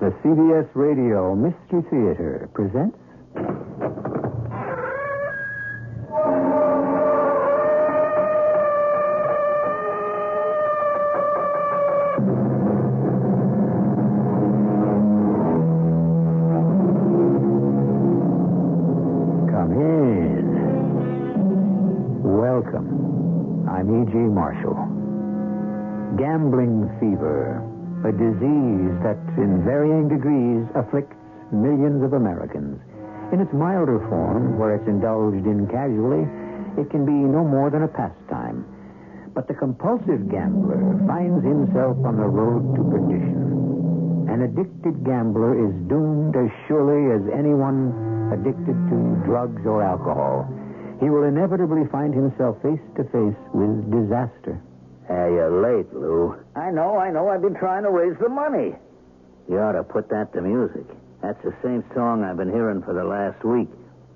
The CBS Radio Mystery Theater presents. Come in. Welcome. I'm E.G. Marshall. Gambling fever, a disease that in varying degrees afflicts millions of Americans. In its milder form, where it's indulged in casually, it can be no more than a pastime. But the compulsive gambler finds himself on the road to perdition. An addicted gambler is doomed as surely as anyone addicted to drugs or alcohol. He will inevitably find himself face to face with disaster. Hey, you're late, Lou. I know, I know. I've been trying to raise the money. You ought to put that to music. That's the same song I've been hearing for the last week.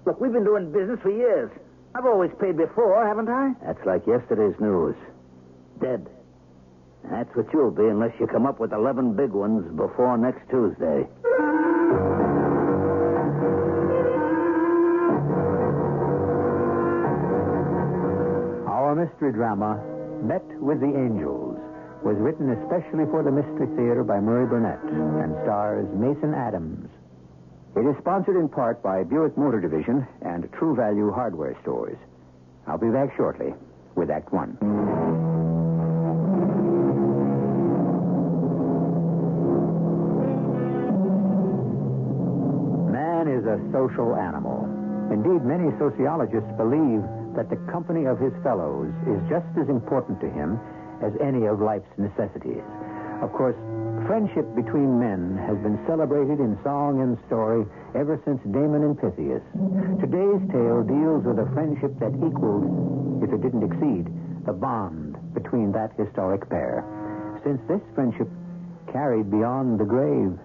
Look, we've been doing business for years. I've always paid before, haven't I? That's like yesterday's news. Dead. That's what you'll be unless you come up with 11 big ones before next Tuesday. Our mystery drama, Bet with the Angels, was written especially for the Mystery Theater by Murray Burnett and stars Mason Adams. It is sponsored in part by Buick Motor Division and True Value Hardware Stores. I'll be back shortly with Act One. Man is a social animal. Indeed, many sociologists believe that the company of his fellows is just as important to him as any of life's necessities. Of course, friendship between men has been celebrated in song and story ever since Damon and Pythias. Today's tale deals with a friendship that equaled, if it didn't exceed, the bond between that historic pair. Since this friendship carried beyond the grave.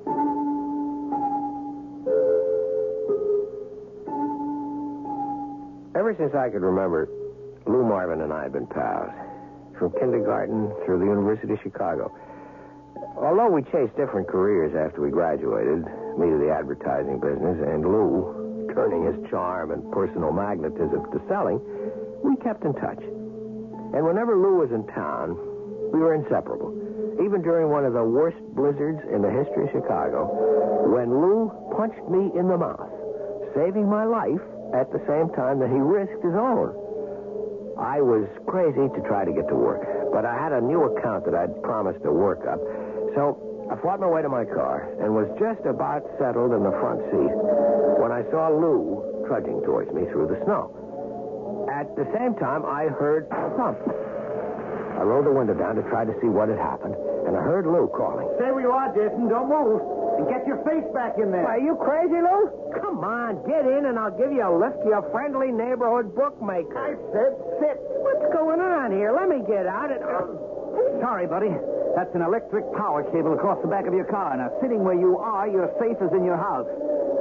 Since I could remember, Lou Marvin and I had been pals. From kindergarten through the University of Chicago. Although we chased different careers after we graduated, me to the advertising business, and Lou turning his charm and personal magnetism to selling, we kept in touch. And whenever Lou was in town, we were inseparable. Even during one of the worst blizzards in the history of Chicago, when Lou punched me in the mouth, saving my life at the same time that he risked his own. I was crazy to try to get to work, but I had a new account that I'd promised to work up. So I fought my way to my car and was just about settled in the front seat when I saw Lou trudging towards me through the snow. At the same time, I heard a thump. I rolled the window down to try to see what had happened, and I heard Lou calling. Stay where you are, Jason. Don't move. And get your face back in there. Are you crazy, Lou? Come on, get in and I'll give you a lift to your friendly neighborhood bookmaker. I said sit. What's going on here? Let me get out and. Uh, sorry, buddy. That's an electric power cable across the back of your car. Now, sitting where you are, you're safe as in your house.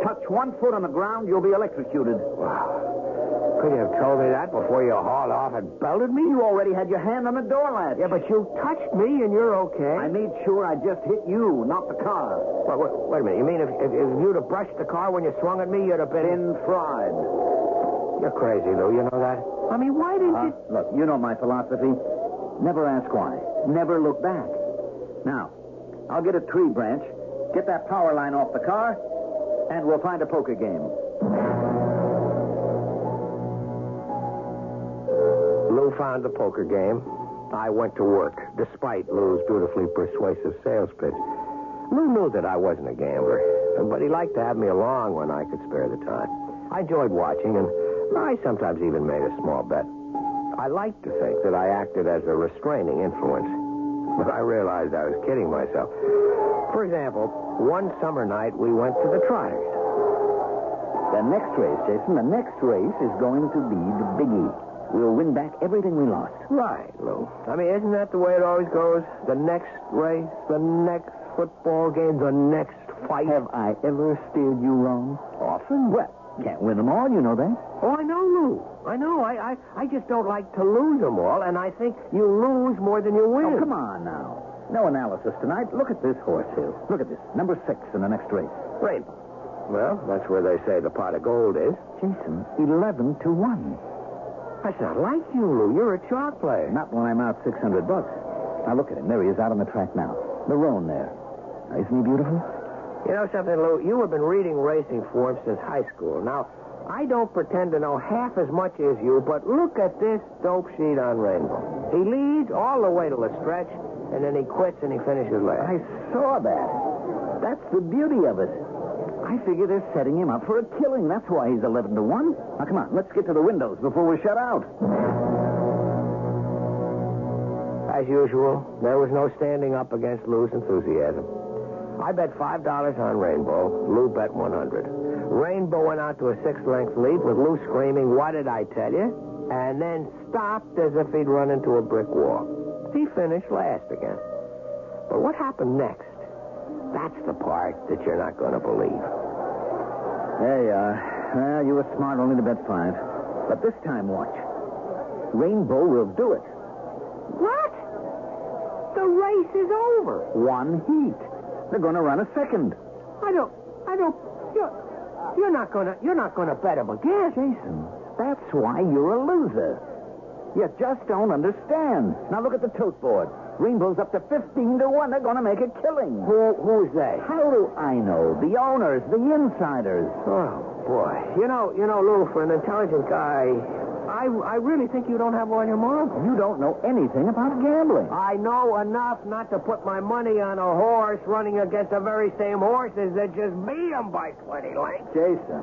Touch one foot on the ground, you'll be electrocuted. Could you have told me that before you hauled off and belted me? You already had your hand on the door latch. Yeah, but you touched me and you're okay. I made sure I just hit you, not the car. Wait, wait, wait a minute. You mean if, if, if you'd have brushed the car when you swung at me, you'd have been. Been fried. You're crazy, Lou. You know that? I mean, why didn't Uh, you. look, you know my philosophy. Never ask why. Never look back. Now, I'll get a tree branch, get that power line off the car, and we'll find a poker game. Found the poker game. I went to work, despite Lou's beautifully persuasive sales pitch. Lou knew that I wasn't a gambler, but he liked to have me along when I could spare the time. I enjoyed watching, and I sometimes even made a small bet. I liked to think that I acted as a restraining influence, but I realized I was kidding myself. For example, one summer night we went to the Trotters. The next race, Jason, the next race is going to be the biggie. We'll win back everything we lost. Right, Lou. I mean, isn't that the way it always goes? The next race, the next football game, the next fight. Have I ever steered you wrong? Often? Well, can't win them all, you know that. Oh, I know, Lou. I know. I, I, I just don't like to lose them all, and I think you lose more than you oh, win. Oh, come on now. No analysis tonight. Look at this horse here. Look at this. Number six in the next race. Rainbow. Well, that's where they say the pot of gold is. Jason, 11 to 1. That's not like you, Lou. You're a chalk player. Not when I'm out 600 bucks. Now look at him. There he is out on the track now. The roan there. Now, isn't he beautiful? You know something, Lou? You have been reading racing form since high school. Now, I don't pretend to know half as much as you, but look at this dope sheet on Rainbow. He leads all the way to the stretch, and then he quits and he finishes last. I saw that. That's the beauty of it. I figure they're setting him up for a killing. That's why he's 11 to 1. Now, come on. Let's get to the windows before we're shut out. As usual, there was no standing up against Lou's enthusiasm. I bet $5 on Rainbow. Lou bet 100. Rainbow went out to a six-length lead with Lou screaming, What did I tell you? And then stopped as if he'd run into a brick wall. He finished last again. But what happened next? That's the part that you're not going to believe. There you are. Well, you were smart only to bet five. But this time, watch. Rainbow will do it. What? The race is over. One heat. They're going to run a second. I don't. I don't. You're, you're not gonna. You're not gonna bet him again, Jason. That's why you're a loser. You just don't understand. Now look at the tote board. Rainbow's up to 15 to 1. They're going to make a killing. Who, who's they? How do I know? The owners, the insiders. Oh, boy. You know, you know, Lou, for an intelligent guy, I, I really think you don't have all your marbles. You don't know anything about gambling. I know enough not to put my money on a horse running against the very same horses that just beat him by 20 lengths. Jason,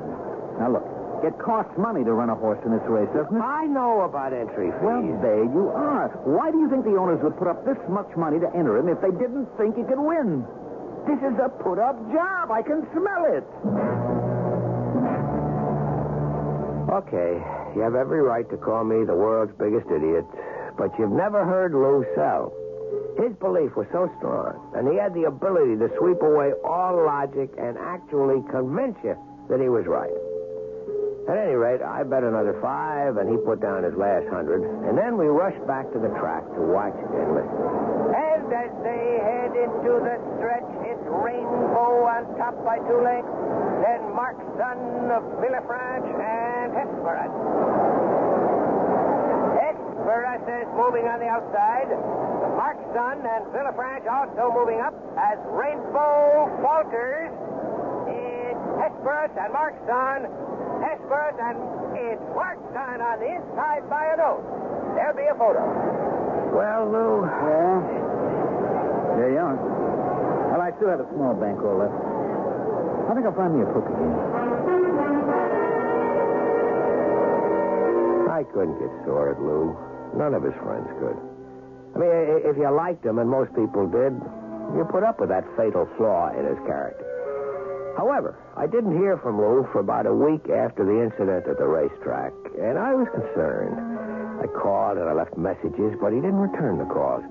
now look. It costs money to run a horse in this race, doesn't it? I know about entry fees. Well, there you are. Why do you think the owners would put up this much money to enter him if they didn't think he could win? This is a put-up job. I can smell it. Okay, you have every right to call me the world's biggest idiot, but you've never heard Lou sell. His belief was so strong, and he had the ability to sweep away all logic and actually convince you that he was right. At any rate, I bet another five, and he put down his last hundred, and then we rushed back to the track to watch and listen. And as they head into the stretch, it's Rainbow on top by two lengths, then Mark Son of Villafranche and Hesperus. Hesperus is moving on the outside. Mark Son and Villafranche also moving up as Rainbow falters. It's Hesperus and Mark Son Hesperus, and it's Mark Son on the inside by a note. There'll be a photo. Well, Lou. Yeah? There you are. Well, I still have a small bankroll left. I think I'll find me a poker again. I couldn't get sore at Lou. None of his friends could. I mean, if you liked him, and most people did, you put up with that fatal flaw in his character. However, I didn't hear from Lou for about a week after the incident at the racetrack, and I was concerned. I called and I left messages, but he didn't return the calls.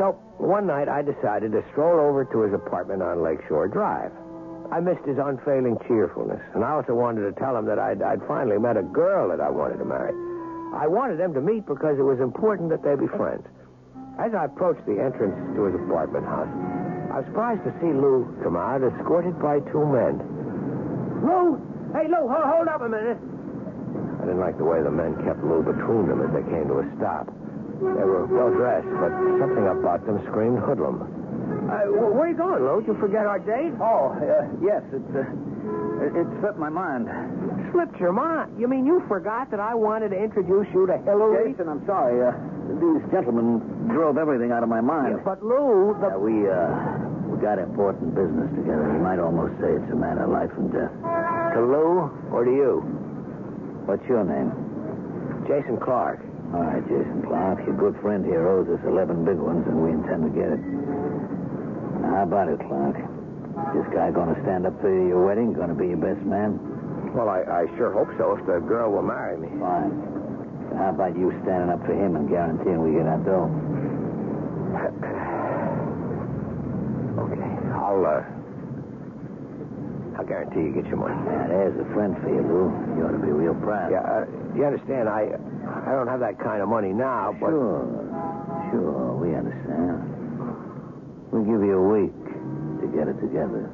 So one night I decided to stroll over to his apartment on Lakeshore Drive. I missed his unfailing cheerfulness, and I also wanted to tell him that I'd, I'd finally met a girl that I wanted to marry. I wanted them to meet because it was important that they be friends. As I approached the entrance to his apartment house, I was surprised to see Lou come out, escorted by two men. Lou! Hey, Lou, hold, hold up a minute. I didn't like the way the men kept Lou between them as they came to a stop. They were well dressed, but something about them screamed hoodlum. Uh, wh- where are you going, Lou? Did you forget our date? Oh, uh, yes, it's, uh, it, it slipped my mind. Slipped your mind. You mean you forgot that I wanted to introduce you to Hillary? Jason, I'm sorry. Uh, these gentlemen drove everything out of my mind. Yeah, but Lou, the... Yeah, we, uh, we got important business together. You might almost say it's a matter of life and death. To Lou or to you? What's your name? Jason Clark. All right, Jason Clark. Your good friend here owes us 11 big ones, and we intend to get it. How about it, Clark? This guy going to stand up for your wedding? Going to be your best man? Well, I, I sure hope so if the girl will marry me. Fine. How about you standing up for him and guaranteeing we get our dough? okay. I'll, uh, I'll guarantee you get your money. Yeah, there's a friend for you, Lou. You ought to be real proud. Yeah, uh, you understand, I, I don't have that kind of money now, but... Sure. Sure, we understand. We'll give you a week to get it together.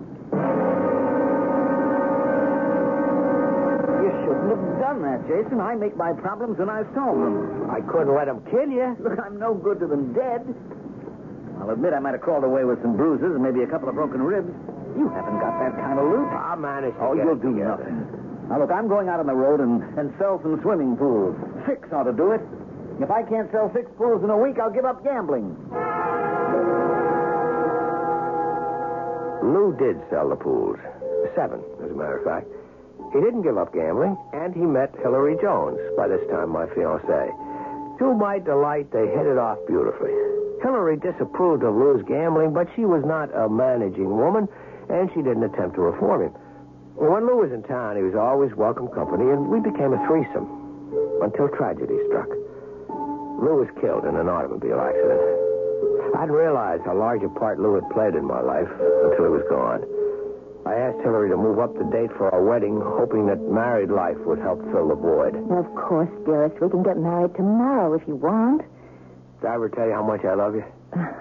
You shouldn't have done that, Jason. I make my problems and I solve them. I couldn't let him kill you. Look, I'm no good to them dead. I'll admit I might have crawled away with some bruises and maybe a couple of broken ribs. You haven't got that kind of loot. I'll manage to Oh, get you'll it do together. nothing. Now, look, I'm going out on the road and, and sell some swimming pools. Six ought to do it. If I can't sell six pools in a week, I'll give up gambling. Lou did sell the pools. Seven, as a matter of fact. He didn't give up gambling, and he met Hillary Jones, by this time my fiancée. To my delight, they hit it off beautifully. Hillary disapproved of Lou's gambling, but she was not a managing woman, and she didn't attempt to reform him. When Lou was in town, he was always welcome company, and we became a threesome until tragedy struck. Lou was killed in an automobile accident. I'd realized how large a part Lou had played in my life until he was gone. I asked Hillary to move up the date for our wedding, hoping that married life would help fill the void. Of course, dearest. We can get married tomorrow if you want. Did I ever tell you how much I love you? Ah,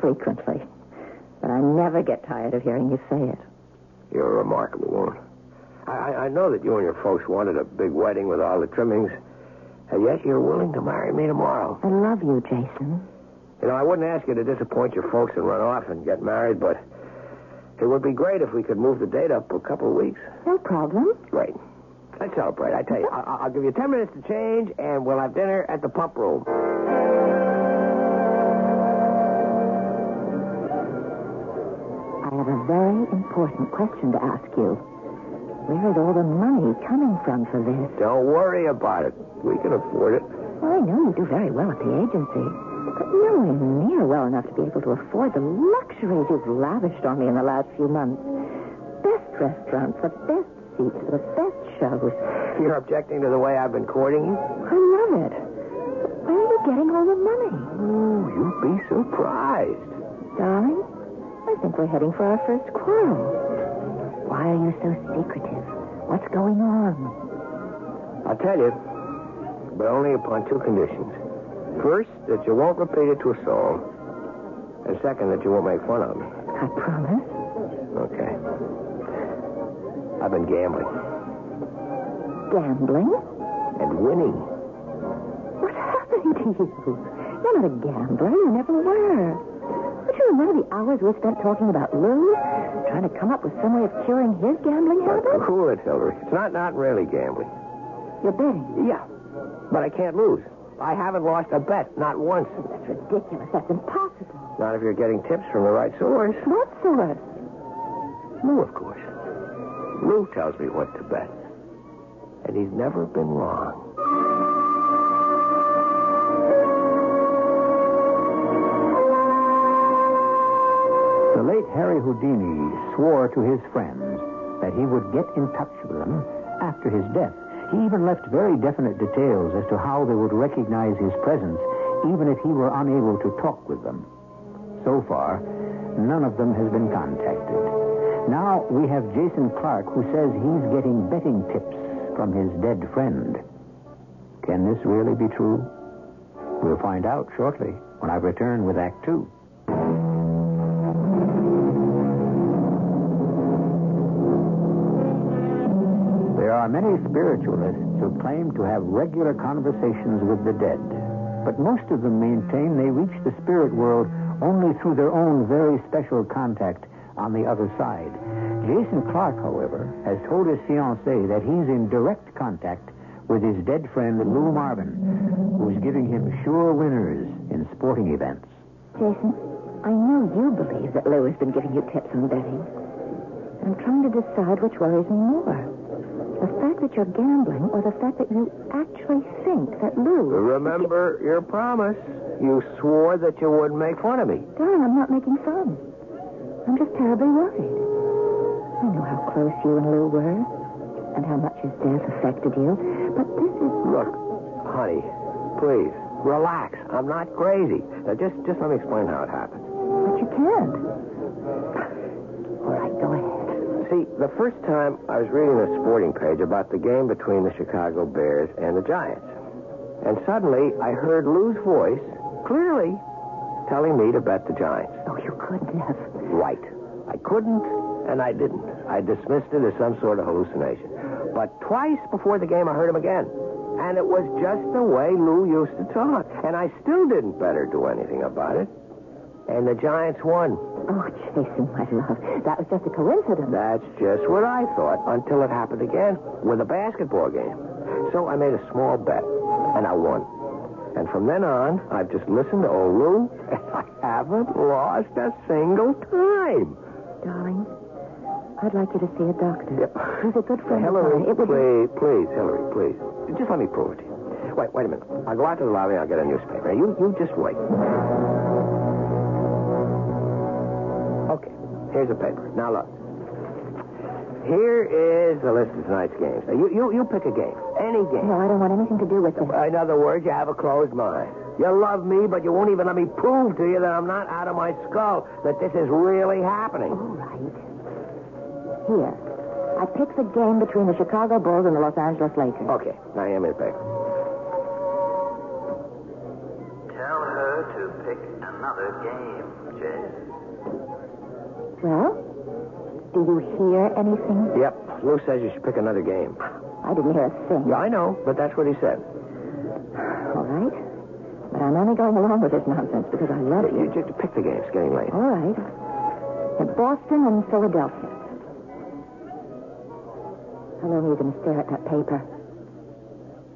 frequently. But I never get tired of hearing you say it. You're a remarkable woman. I, I, I know that you and your folks wanted a big wedding with all the trimmings, and yet you're willing to marry me tomorrow. I love you, Jason. You know, I wouldn't ask you to disappoint your folks and run off and get married, but it would be great if we could move the date up a couple of weeks. No problem. Great. Let's celebrate. I tell you, I- I'll give you ten minutes to change, and we'll have dinner at the pump room. I have a very important question to ask you. Where is all the money coming from for this? Don't worry about it. We can afford it. Well, I know you do very well at the agency, but nowhere near well enough to be able to afford the luxuries you've lavished on me in the last few months. Best restaurants, the best seats, the best shows. You're objecting to the way I've been courting you? I love it. Where are you getting all the money? Oh, you'd be surprised. Darling, I think we're heading for our first quarrel. Why are you so secretive? What's going on? I'll tell you, but only upon two conditions. First, that you won't repeat it to a soul. And second, that you won't make fun of me. I promise. Okay. I've been gambling Gambling? and winning. What happened to you? You're not a gambler. You never were. Don't you remember the hours we spent talking about Lou? Trying to come up with some way of curing his gambling habit? Cool it, Hillary. It's not not really gambling. You're betting. Yeah, but I can't lose. I haven't lost a bet, not once. That's ridiculous. That's impossible. Not if you're getting tips from the right source. What source? Lou, of course. Lou tells me what to bet. And he's never been wrong. The late Harry Houdini swore to his friends that he would get in touch with them after his death. He even left very definite details as to how they would recognize his presence, even if he were unable to talk with them. So far, none of them has been contacted. Now we have Jason Clark who says he's getting betting tips from his dead friend. Can this really be true? We'll find out shortly when I return with Act Two. There are many spiritualists who claim to have regular conversations with the dead, but most of them maintain they reach the spirit world only through their own very special contact on the other side. Jason Clark, however, has told his fiancée that he's in direct contact with his dead friend Lou Marvin, who's giving him sure winners in sporting events. Jason, I know you believe that Lou has been giving you tips on betting. I'm trying to decide which worries me more. The fact that you're gambling or the fact that you actually think that Lou... Remember your promise. You swore that you wouldn't make fun of me. Darling, I'm not making fun. I'm just terribly worried. I know how close you and Lou were and how much his death affected you, but this is... Look, honey, please, relax. I'm not crazy. Now, just, just let me explain how it happened. But you can't. All right, go ahead. See, the first time I was reading a sporting page about the game between the Chicago Bears and the Giants. And suddenly I heard Lou's voice clearly telling me to bet the Giants. Oh, you couldn't have. Right. I couldn't, and I didn't. I dismissed it as some sort of hallucination. But twice before the game, I heard him again. And it was just the way Lou used to talk. And I still didn't better do anything about it. And the Giants won. Oh, Jason, my love, that was just a coincidence. That's just what I thought until it happened again with a basketball game. So I made a small bet, and I won. And from then on, I've just listened to old Lou, and I haven't lost a single time. Darling, I'd like you to see a doctor. Yep. He's a good friend Hillary, of mine. It would please, please, Hillary, please. Just let me prove it to you. Wait, wait a minute. I'll go out to the lobby and I'll get a newspaper. You, you just wait. Here's a paper. Now look. Here is the list of tonight's games. Now, uh, you, you, you pick a game. Any game. No, I don't want anything to do with it. In other words, you have a closed mind. You love me, but you won't even let me prove to you that I'm not out of my skull, that this is really happening. All right. Here. I picked the game between the Chicago Bulls and the Los Angeles Lakers. Okay, now hand me the paper. Tell her to pick another game, Jay. Well, do you hear anything? Yep, Lou says you should pick another game. I didn't hear a thing. Yeah, I know, but that's what he said. All right. But I'm only going along with this nonsense because I love You you. just pick the game. It's getting late. All right. At Boston and Philadelphia. How long are you going to stare at that paper?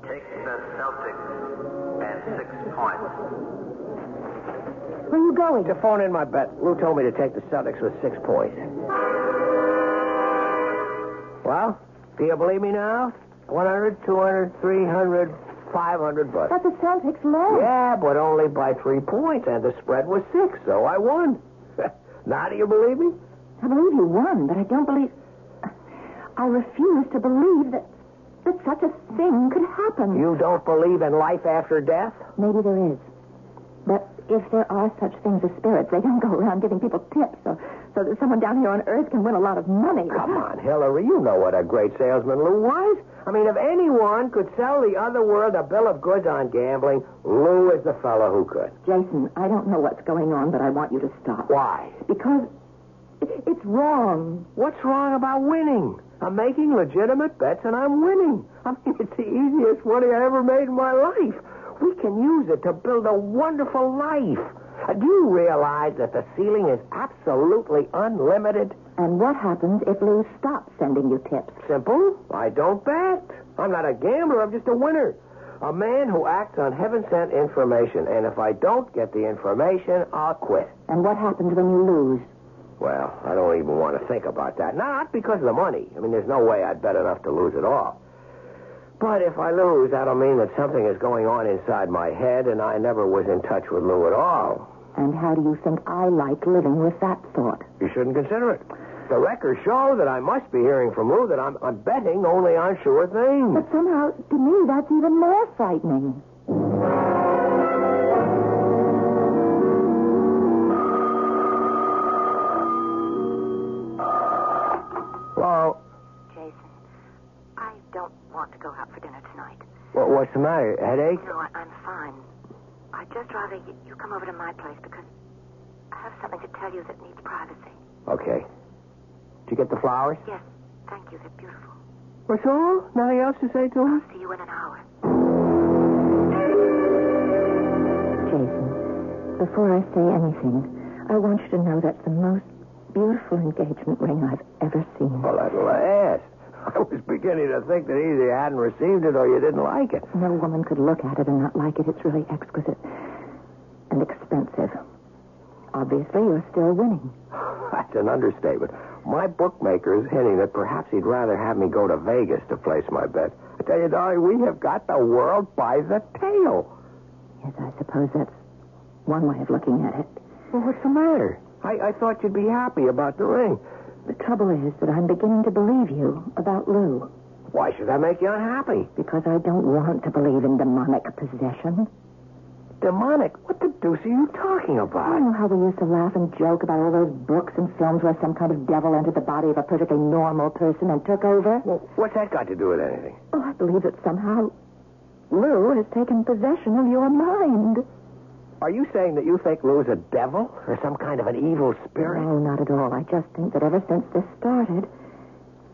Take the Celtics and six points. Where are you going? To phone in my bet, Lou told me to take the Celtics with six points. Well, do you believe me now? 100, 200, 300, 500 bucks. But the Celtics lost. Yeah, but only by three points, and the spread was six, so I won. now do you believe me? I believe you won, but I don't believe. I refuse to believe that that such a thing could happen. You don't believe in life after death? Maybe there is. But if there are such things as spirits, they don't go around giving people tips so, so that someone down here on Earth can win a lot of money. Come on, Hillary. You know what a great salesman Lou was. I mean, if anyone could sell the other world a bill of goods on gambling, Lou is the fellow who could. Jason, I don't know what's going on, but I want you to stop. Why? Because it's wrong. What's wrong about winning? I'm making legitimate bets and I'm winning. I mean, it's the easiest money I ever made in my life. We can use it to build a wonderful life. Do you realize that the ceiling is absolutely unlimited? And what happens if Lou stops sending you tips? Simple. I don't bet. I'm not a gambler. I'm just a winner. A man who acts on heaven sent information. And if I don't get the information, I'll quit. And what happens when you lose? Well, I don't even want to think about that. Not because of the money. I mean, there's no way I'd bet enough to lose at all. But if I lose, that'll mean that something is going on inside my head, and I never was in touch with Lou at all. And how do you think I like living with that thought? You shouldn't consider it. The records show that I must be hearing from Lou that I'm, I'm betting only on sure things. But somehow, to me, that's even more frightening. Well, Jason, I don't want to go out for dinner tonight. what, what's the matter? Headache? No, I, I'm fine. I'd just rather you, you come over to my place because I have something to tell you that needs privacy. Okay. Did you get the flowers? Yes, thank you. They're beautiful. That's all? Nothing else to say to him? See you in an hour. Jason, before I say anything, I want you to know that's the most beautiful engagement ring I've ever seen. Well, at last. I was beginning to think that either you hadn't received it or you didn't like it. No woman could look at it and not like it. It's really exquisite and expensive. Obviously, you're still winning. That's an understatement. My bookmaker is hinting that perhaps he'd rather have me go to Vegas to place my bet. I tell you, darling, we have got the world by the tail. Yes, I suppose that's one way of looking at it. Well, what's the matter? I, I thought you'd be happy about the ring. The trouble is that I'm beginning to believe you about Lou. Why should that make you unhappy? Because I don't want to believe in demonic possession. Demonic? What the deuce are you talking You about? know how we used to laugh and joke about all those books and films where some kind of devil entered the body of a perfectly normal person and took over? Well, what's that got to do with anything? Oh, I believe that somehow Lou has taken possession of your mind. Are you saying that you think Lou's a devil or some kind of an evil spirit? No, not at all. I just think that ever since this started,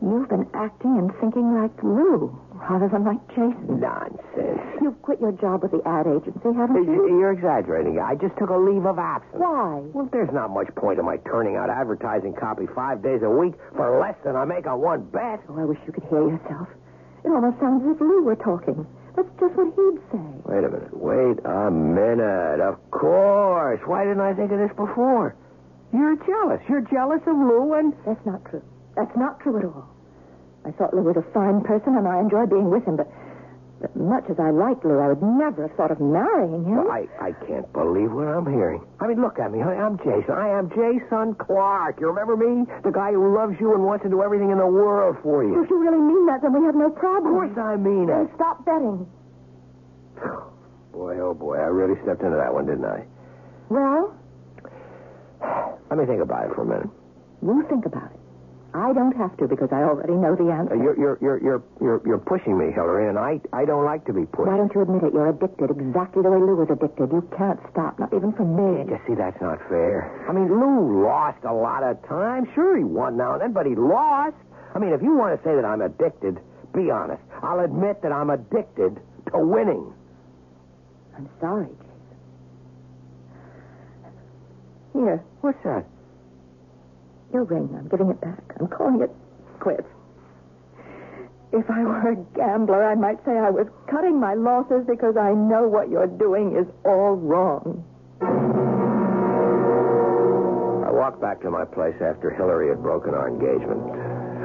you've been acting and thinking like Lou rather than like Jason. Nonsense. You've quit your job with the ad agency, haven't you? You- You're exaggerating. I just took a leave of absence. Why? Well, there's not much point in my turning out advertising copy five days a week for less than I make on one bet. Oh, I wish you could hear yourself. It almost sounds as if Lou were talking. That's just what he'd say. Wait a minute. Wait a minute. Of course. Why didn't I think of this before? You're jealous. You're jealous of Lou and. That's not true. That's not true at all. I thought Lou was a fine person, and I enjoyed being with him, but, but much as I liked Lou, I would never have thought of marrying him. Well, I, I can't believe what I'm hearing. I mean, look at me. I- I'm Jason. I am Jason Clark. You remember me? The guy who loves you and wants to do everything in the world for you. If you really mean that, then we have no problem. Of course I mean Then it. stop betting. Boy, oh boy, I really stepped into that one, didn't I? Well, Let me think about it for a minute. you think about it. I don't have to because I already know the Uh, answer. you're, you're, you're, you're, you're, you're pushing me, Hillary, and I, I don't like to be pushed. Why don't you admit it? You're addicted exactly the way Lou was addicted. You can't stop, not even for me. You see, that's not fair. I mean, Lou lost a lot of time. Sure, he won now and then, but he lost. I mean, if you want to say that I'm addicted, be honest. I'll admit that I'm addicted to winning. I'm sorry, Jason. Here, What's that? Your ring. I'm giving it back. I'm calling it quits. If I were a gambler, I might say I was cutting my losses because I know what you're doing is all wrong. I walked back to my place after Hillary had broken our engagement,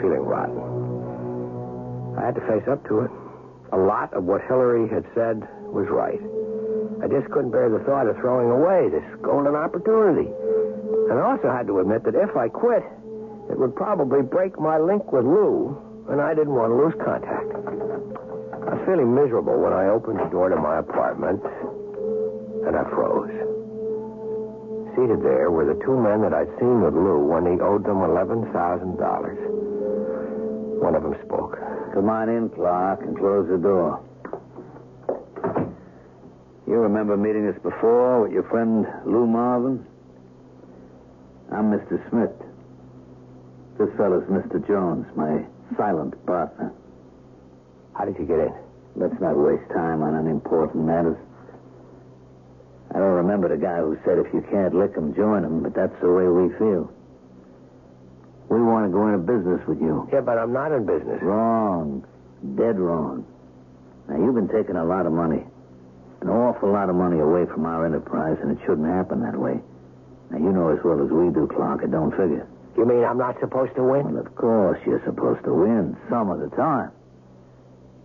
feeling rotten. I had to face up to it. A lot of what Hillary had said was right. I just couldn't bear the thought of throwing away this golden opportunity. And I also had to admit that if I quit, it would probably break my link with Lou, and I didn't want to lose contact. I was feeling miserable when I opened the door to my apartment, and I froze. Seated there were the two men that I'd seen with Lou when he owed them $11,000. One of them spoke. Come on in, Clark, and close the door. You remember meeting us before with your friend Lou Marvin? I'm Mr. Smith. This fellow's Mr. Jones, my silent partner. How did you get in? Let's not waste time on unimportant matters. I don't remember the guy who said if you can't lick 'em, join 'em, but that's the way we feel. We want to go into business with you. Yeah, but I'm not in business. Wrong. Dead wrong. Now, you've been taking a lot of money. An awful lot of money away from our enterprise, and it shouldn't happen that way. Now, you know as well as we do, Clark, it don't figure. You mean I'm not supposed to win? Well, of course, you're supposed to win some of the time.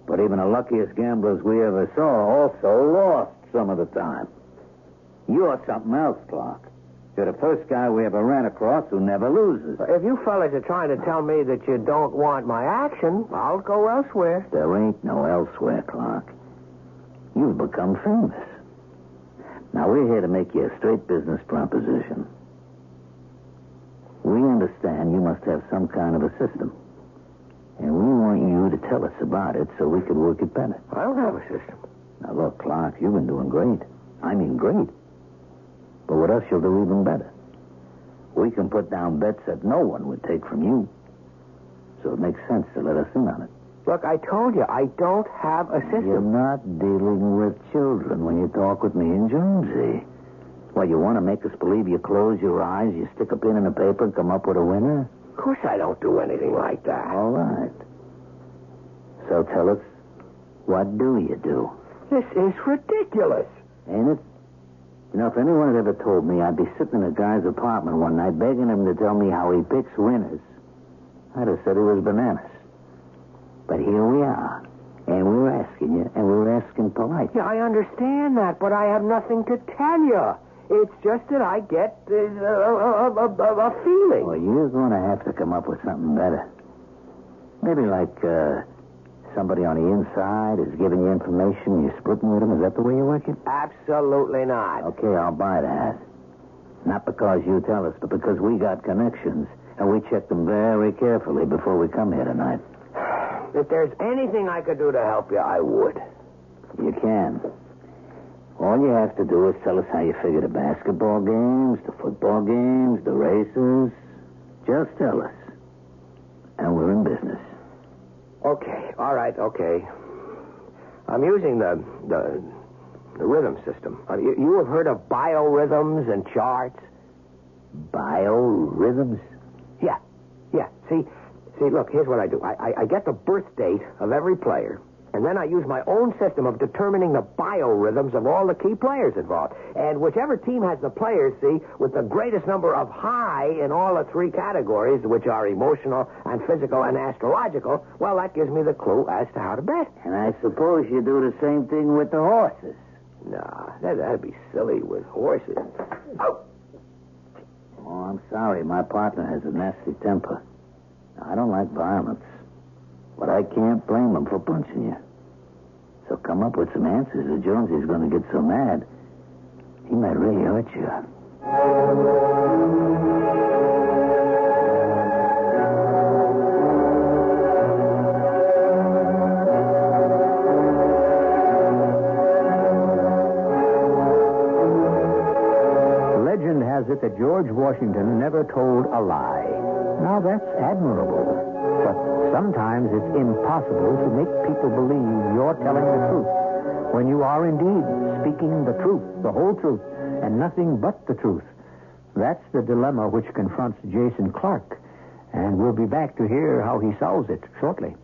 But even the luckiest gamblers we ever saw also lost some of the time. You're something else, Clark. You're the first guy we ever ran across who never loses. If you fellas are trying to tell me that you don't want my action, I'll go elsewhere. There ain't no elsewhere, Clark. You've become famous. Now, we're here to make you a straight business proposition. We understand you must have some kind of a system. And we want you to tell us about it so we could work it better. I don't have a system. Now, look, Clark, you've been doing great. I mean, great. But what else you'll do even better? We can put down bets that no one would take from you. So it makes sense to let us in on it. Look, I told you, I don't have a system. You're not dealing with children when you talk with me and Jonesy. Well, you want to make us believe you close your eyes, you stick a pin in the paper, and come up with a winner? Of course I don't do anything like that. All right. So tell us, what do you do? This is ridiculous. Ain't it? You know, if anyone had ever told me I'd be sitting in a guy's apartment one night begging him to tell me how he picks winners, I'd have said he was bananas. But here we are. And we're asking you, and we're asking polite. Yeah, I understand that, but I have nothing to tell you. It's just that I get uh, a, a, a, a, a feeling. Well, you're going to have to come up with something better. Maybe like uh, somebody on the inside is giving you information, you're splitting with them. Is that the way you work it? Absolutely not. Okay, I'll buy that. Not because you tell us, but because we got connections, and we check them very carefully before we come here tonight. If there's anything I could do to help you, I would. You can. All you have to do is tell us how you figure the basketball games, the football games, the races. Just tell us. And we're in business. Okay, all right, okay. I'm using the the, the rhythm system. Uh, you, you have heard of biorhythms and charts? Biorhythms? Yeah, yeah. See, see. Look, here's what I do. I, I, I get the birth date of every player, and then I use my own system of determining the biorhythms of all the key players involved. And whichever team has the players, see, with the greatest number of high in all the three categories, which are emotional and physical and astrological, well, that gives me the clue as to how to bet. And I suppose you do the same thing with the horses. Nah, that, that'd be silly with horses. Oh, Oh, I'm sorry. My partner has a nasty temper. I don't like violence. But I can't blame them for punching you. So come up with some answers or Jonesy's going to get so mad. He might really hurt you. Legend has it that George Washington never told a lie. Now, that's admirable. But sometimes it's impossible to make people believe you're telling the truth when you are indeed speaking the truth, the whole truth, and nothing but the truth. That's the dilemma which confronts Jason Clark. And we'll be back to hear how he solves it shortly.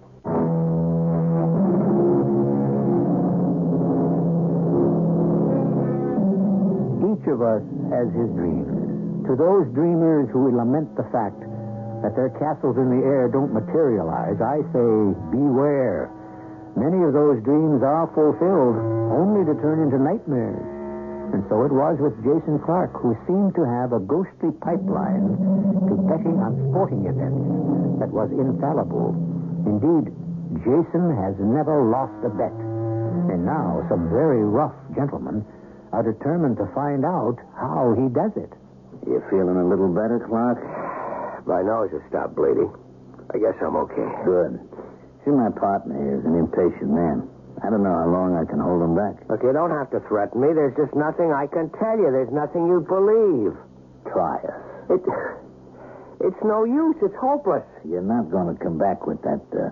Each of us has his dreams. To those dreamers who lament the fact that their castles in the air don't materialize, I say, beware. Many of those dreams are fulfilled only to turn into nightmares. And so it was with Jason Clark, who seemed to have a ghostly pipeline to betting on sporting events that was infallible. Indeed, Jason has never lost a bet. And now some very rough gentlemen are determined to find out how he does it. You feeling a little better, Clark? My nose has stopped bleeding. I guess I'm okay. Good. See, my partner here is an impatient man. I don't know how long I can hold him back. Look, you don't have to threaten me. There's just nothing I can tell you. There's nothing you believe. Try us. It, it's no use. It's hopeless. You're not going to come back with that, uh,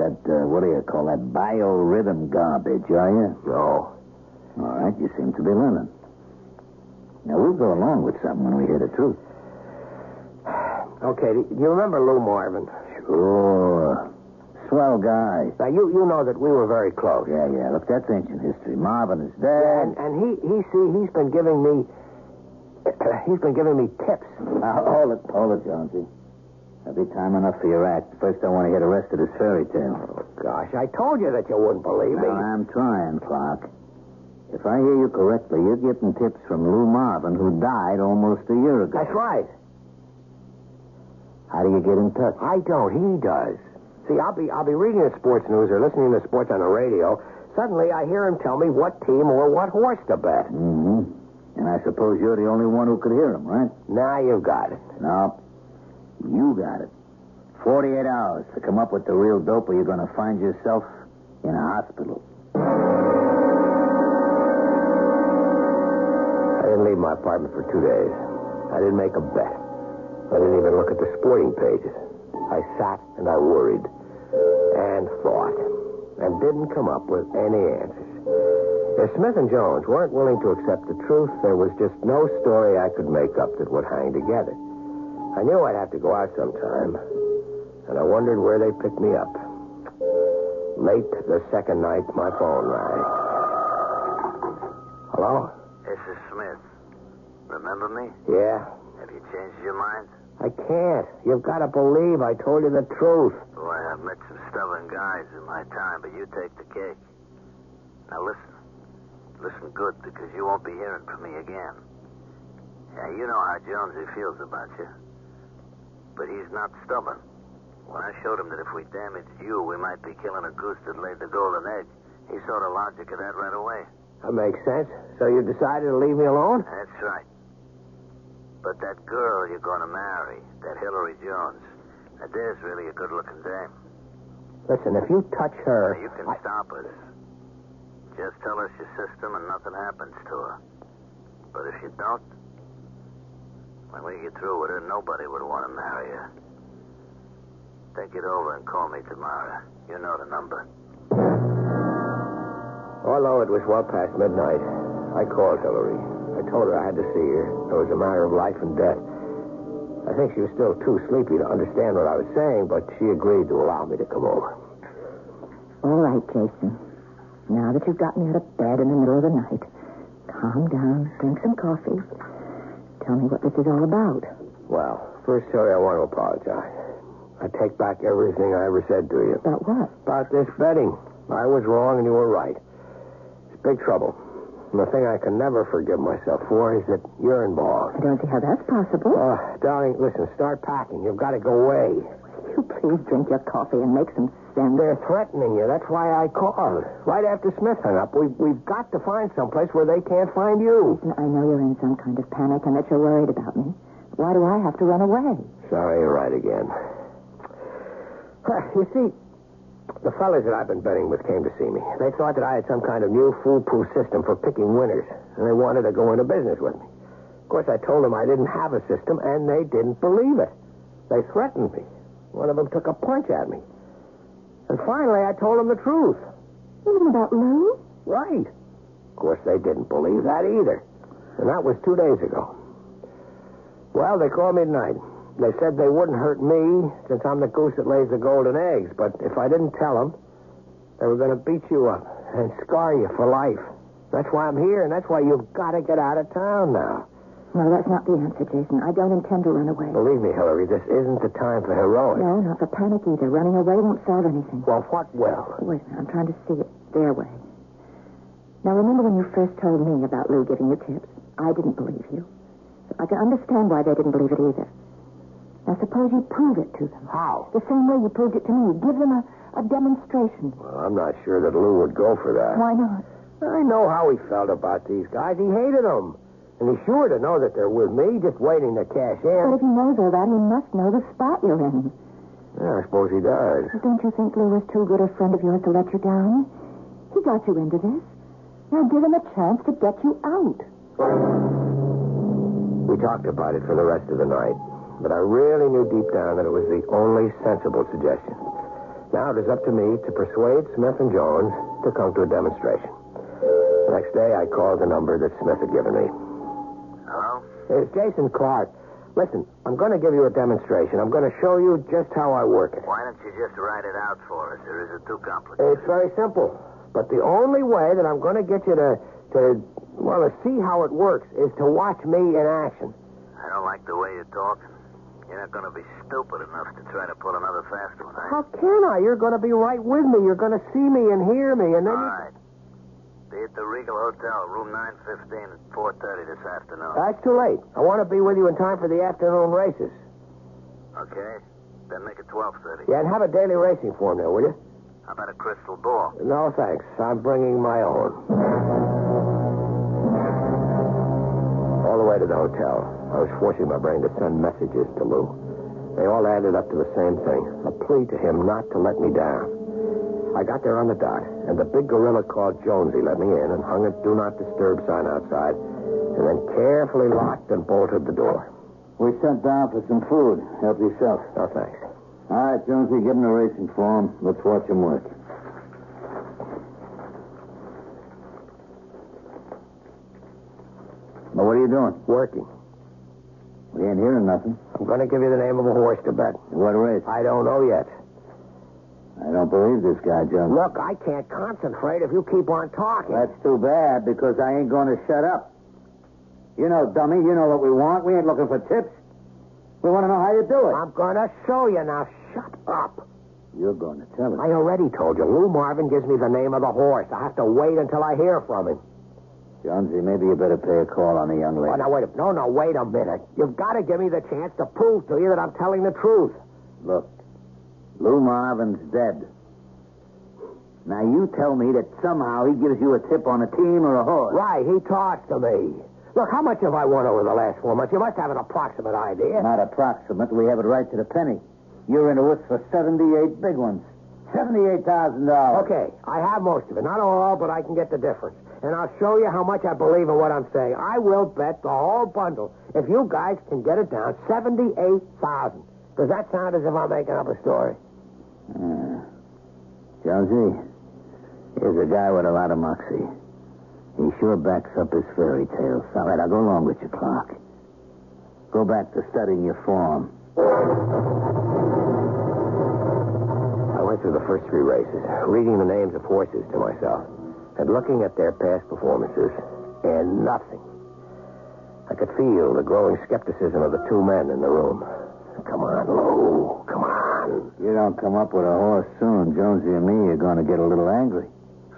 that, uh, what do you call that, biorhythm garbage, are you? No. All right, you seem to be learning. Now, we'll go along with something when we hear the truth. Okay, do you remember Lou Marvin? Sure. Swell guy. Now, you, you know that we were very close. Yeah, yeah. Look, that's ancient history. Marvin is Yeah, dead. and, and he, he, see, he's been giving me, he's been giving me tips. Now, hold it, hold it, Jonesy. There'll be time enough for your act. First, I want to hear the rest of this fairy tale. Oh, gosh, I told you that you wouldn't believe me. Now, I'm trying, Clark. If I hear you correctly, you're getting tips from Lou Marvin, who died almost a year ago. That's right. How do you get in touch? I don't. He does. See, I'll be I'll be reading the sports news or listening to sports on the radio. Suddenly, I hear him tell me what team or what horse to bet. Mm-hmm. And I suppose you're the only one who could hear him, right? Now you've got it. No. You got it. 48 hours to come up with the real dope, or you're going to find yourself in a hospital. I didn't leave my apartment for two days. I didn't make a bet. I didn't even look at the sporting pages. I sat and I worried and thought and didn't come up with any answers. If Smith and Jones weren't willing to accept the truth, there was just no story I could make up that would hang together. I knew I'd have to go out sometime, and I wondered where they'd pick me up. Late the second night, my phone rang. Hello? This is Smith. Remember me? Yeah? Changed your mind? I can't. You've got to believe I told you the truth. Boy, I've met some stubborn guys in my time, but you take the cake. Now listen. Listen good, because you won't be hearing from me again. Yeah, you know how Jonesy feels about you. But he's not stubborn. When I showed him that if we damaged you, we might be killing a goose that laid the golden egg, he saw the logic of that right away. That makes sense. So you decided to leave me alone? That's right. But that girl you're going to marry, that Hillary Jones, now there's really a good-looking dame. Listen, if you touch her. Now, you can I- stop us. Just tell us your system and nothing happens to her. But if you don't, when we get through with her, nobody would want to marry her. Think it over and call me tomorrow. You know the number. Although it was well past midnight, I called Hillary. I told her I had to see her. It was a matter of life and death. I think she was still too sleepy to understand what I was saying, but she agreed to allow me to come over. All right, Jason. Now that you've got me out of bed in the middle of the night, calm down, drink some coffee. Tell me what this is all about. Well, first, Hillary, I want to apologize. I take back everything I ever said to you. About what? About this betting. I was wrong and you were right. It's big trouble. And the thing I can never forgive myself for is that you're involved. I don't see how that's possible. Oh, darling, listen, start packing. You've got to go away. Will you please drink your coffee and make some sense? They're threatening you. That's why I called. Right after Smith hung up, we've, we've got to find someplace where they can't find you. Listen, I know you're in some kind of panic and that you're worried about me. Why do I have to run away? Sorry, you're right again. You see, the fellas that I've been betting with came to see me. They thought that I had some kind of new foolproof system for picking winners, and they wanted to go into business with me. Of course, I told them I didn't have a system, and they didn't believe it. They threatened me. One of them took a punch at me. And finally, I told them the truth. Even about Lou? Right. Of course, they didn't believe that either. And that was two days ago. Well, they called me tonight. They said they wouldn't hurt me since I'm the goose that lays the golden eggs. But if I didn't tell them, they were going to beat you up and scar you for life. That's why I'm here, and that's why you've got to get out of town now. No, that's not the answer, Jason. I don't intend to run away. Believe me, Hillary, this isn't the time for heroics. No, not for panic either. Running away won't solve anything. Well, what will? Wait a minute. I'm trying to see it their way. Now, remember when you first told me about Lou giving you tips? I didn't believe you. I can understand why they didn't believe it either. Now, suppose you prove it to them. How? The same way you proved it to me. Give them a, a demonstration. Well, I'm not sure that Lou would go for that. Why not? I know how he felt about these guys. He hated them. And he's sure to know that they're with me, just waiting to cash in. But if he knows all that, he must know the spot you're in. Yeah, I suppose he does. Don't you think Lou was too good a friend of yours to let you down? He got you into this. Now give him a chance to get you out. We talked about it for the rest of the night, but I really knew deep down that it was the only sensible suggestion. Now it is up to me to persuade Smith and Jones to come to a demonstration. The next day, I called the number that Smith had given me. Hello? It's Jason Clark. Listen, I'm going to give you a demonstration. I'm going to show you just how I work it. Why don't you just write it out for us, or is it too complicated? It's very simple. But the only way that I'm going to get you to, to, well, to see how it works is to watch me in action. I don't like the way you're talking. You're not going to be stupid enough to try to pull another fast one, eh? How can I? You're going to be right with me. You're going to see me and hear me, and then. All you- right. Be at the Regal Hotel, room 915 at 4.30 this afternoon. That's too late. I want to be with you in time for the afternoon races. Okay? Then make it 12.30. Yeah, and have a daily racing form there, will you? How about a crystal ball? No, thanks. I'm bringing my own. Way to the hotel, I was forcing my brain to send messages to Lou. They all added up to the same thing a plea to him not to let me down. I got there on the dot, and the big gorilla called Jonesy let me in and hung a do not disturb sign outside, and then carefully locked and bolted the door. We sent down for some food. Help yourself. No, thanks. All right, Jonesy, give him the racing form. Let's watch him work. Now, what are you doing? Working. We ain't hearing nothing. I'm going to give you the name of a horse to bet. What race? I don't know yet. I don't believe this guy, Jones. Look, I can't concentrate if you keep on talking. That's too bad because I ain't going to shut up. You know, dummy, you know what we want. We ain't looking for tips. We want to know how you do it. I'm going to show you now. Shut up. You're going to tell us. I already told you. Lou Marvin gives me the name of the horse. I have to wait until I hear from him. Jonesy, maybe you better pay a call on the young lady. Oh, now, wait a No, no, wait a minute. You've got to give me the chance to prove to you that I'm telling the truth. Look, Lou Marvin's dead. Now, you tell me that somehow he gives you a tip on a team or a horse. Right, he talks to me. Look, how much have I won over the last four months? You must have an approximate idea. Not approximate. We have it right to the penny. You're in into us for 78 big ones. $78,000. Okay, I have most of it. Not all, but I can get the difference. And I'll show you how much I believe in what I'm saying. I will bet the whole bundle if you guys can get it down 78000 Does that sound as if I'm making up a story? Uh, Jonesy, here's a guy with a lot of moxie. He sure backs up his fairy tales. All right, I'll go along with you, Clark. Go back to studying your form. I went through the first three races, reading the names of horses to myself, and looking at their past performances, and nothing. I could feel the growing skepticism of the two men in the room. Come on, Lou. Come on. If you don't come up with a horse soon, Jonesy and me are going to get a little angry.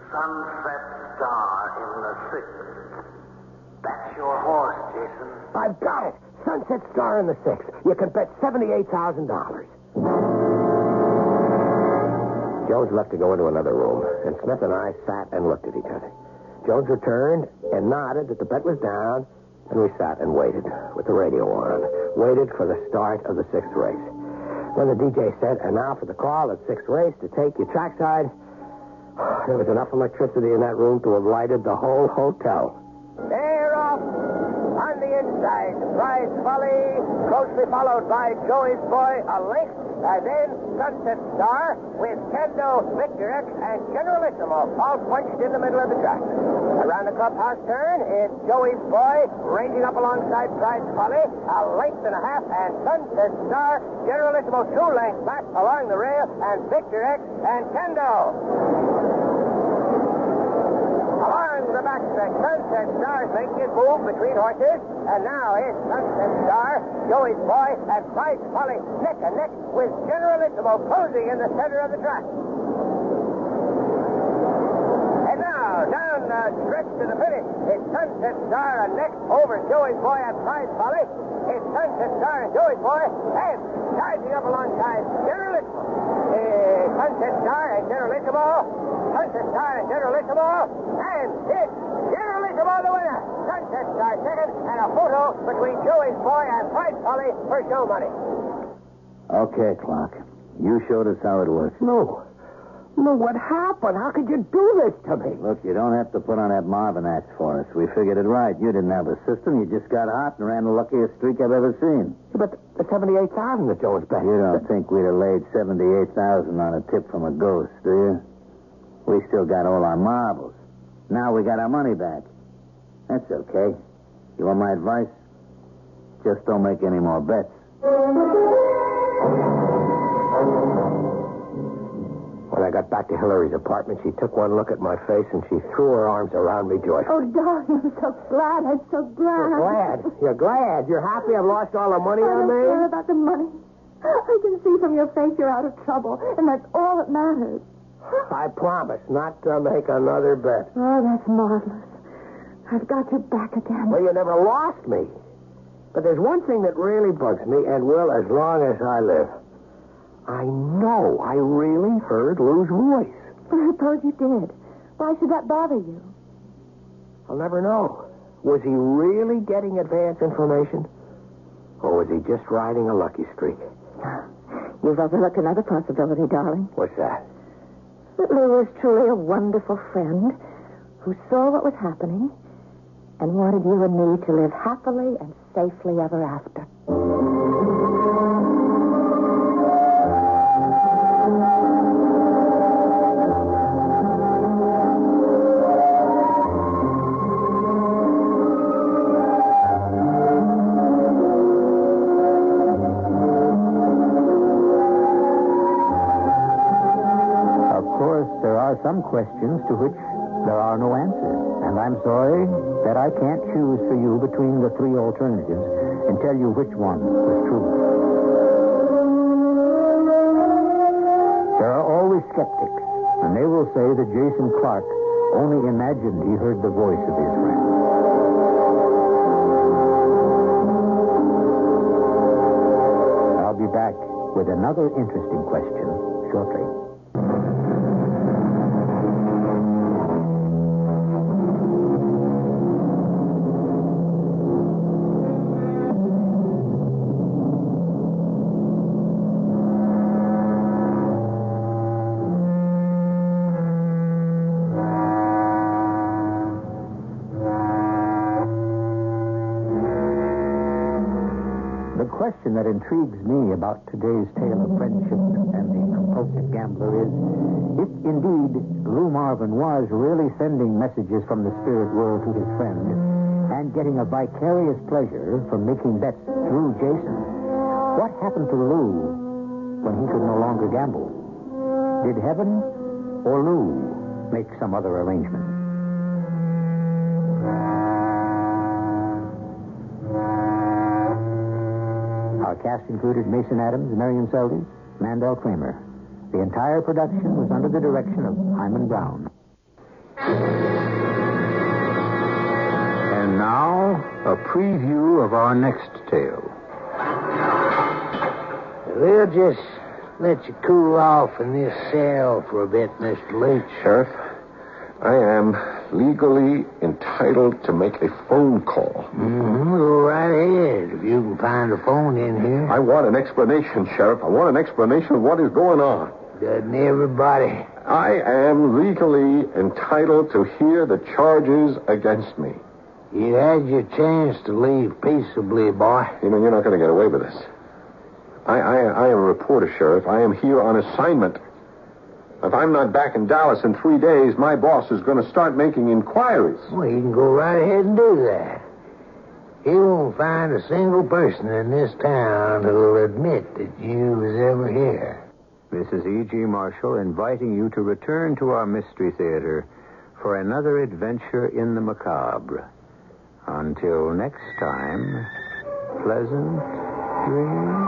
Sunset Star in the sixth. That's your horse, Jason. I've got it. Sunset Star in the sixth. You can bet $78,000. Jones left to go into another room, and Smith and I sat and looked at each other. Jones returned and nodded that the bet was down, and we sat and waited with the radio on, waited for the start of the sixth race. When the DJ said, and now for the call at sixth race to take you trackside, there was enough electricity in that room to have lighted the whole hotel. They're off on the inside. Prize Folly, closely followed by Joey's Boy, a length, and then Sunset Star with Kendo, Victor X, and Generalissimo all punched in the middle of the track. Around the clubhouse turn is Joey's Boy, ranging up alongside Prize Folly, a length and a half, and Sunset Star, Generalissimo two lengths back along the rail, and Victor X and Kendo. Along the backstretch, Sunset Star is making his move between horses, and now it's Sunset Star, Joey's Boy, and Prize Folly neck and neck with Generalissimo posing in the center of the track. And now, down the stretch to the finish, it's Sunset Star and neck over Joey's Boy and Prize Folly. It's Sunset Star and Joey's Boy, and charging up alongside Generalissimo. Sunset Star and Generalissimo. Sunset Star and Generalissimo. And it's Generalissimo the winner. Sunset Star second, and a photo between Joey's Boy and Prize Folly for show money. Okay, Clark. You showed us how it works. No. No, what happened? How could you do this to me? Look, you don't have to put on that Marvin act for us. We figured it right. You didn't have a system. You just got hot and ran the luckiest streak I've ever seen. But the 78000 that Jones bet. You don't think we'd have laid 78000 on a tip from a ghost, do you? We still got all our marbles. Now we got our money back. That's okay. You want my advice? Just don't make any more bets. Got back to Hillary's apartment, she took one look at my face and she threw her arms around me joyfully. Oh, darling, I'm so glad. I'm so glad. You're glad. You're glad. You're happy I've lost all the money I made. I don't care about the money. I can see from your face you're out of trouble, and that's all that matters. I promise not to make another bet. Oh, that's marvelous. I've got you back again. Well, you never lost me. But there's one thing that really bugs me and will as long as I live. I know I really heard Lou's voice. But I suppose you did. Why should that bother you? I'll never know. Was he really getting advance information? Or was he just riding a lucky streak? Ah, you've overlooked another possibility, darling. What's that? That Lou was truly a wonderful friend who saw what was happening and wanted you and me to live happily and safely ever after. Questions to which there are no answers. And I'm sorry that I can't choose for you between the three alternatives and tell you which one was true. There are always skeptics, and they will say that Jason Clark only imagined he heard the voice of his friend. I'll be back with another interesting question shortly. Question that intrigues me about today's tale of friendship and the compulsive gambler is if indeed Lou Marvin was really sending messages from the spirit world to his friend and getting a vicarious pleasure from making bets through Jason, what happened to Lou when he could no longer gamble? Did heaven or Lou make some other arrangement? Cast included Mason Adams, Marian Seldes, Mandel Kramer. The entire production was under the direction of Himan Brown. And now, a preview of our next tale. We'll just let you cool off in this cell for a bit, Mr. Leach. Sheriff, I am legally entitled to make a phone call. Mm-hmm. Go right ahead if you can find a phone in here. I want an explanation, Sheriff. I want an explanation of what is going on. Doesn't everybody? I am legally entitled to hear the charges against me. You had your chance to leave peaceably, boy. You know, you're not going to get away with this. I, I, I am a reporter, Sheriff. I am here on assignment. If I'm not back in Dallas in three days, my boss is going to start making inquiries. Well, you can go right ahead and do that. He won't find a single person in this town who'll admit that you was ever here. Mrs. E.G. Marshall inviting you to return to our Mystery Theater for another adventure in the macabre. Until next time, pleasant dreams.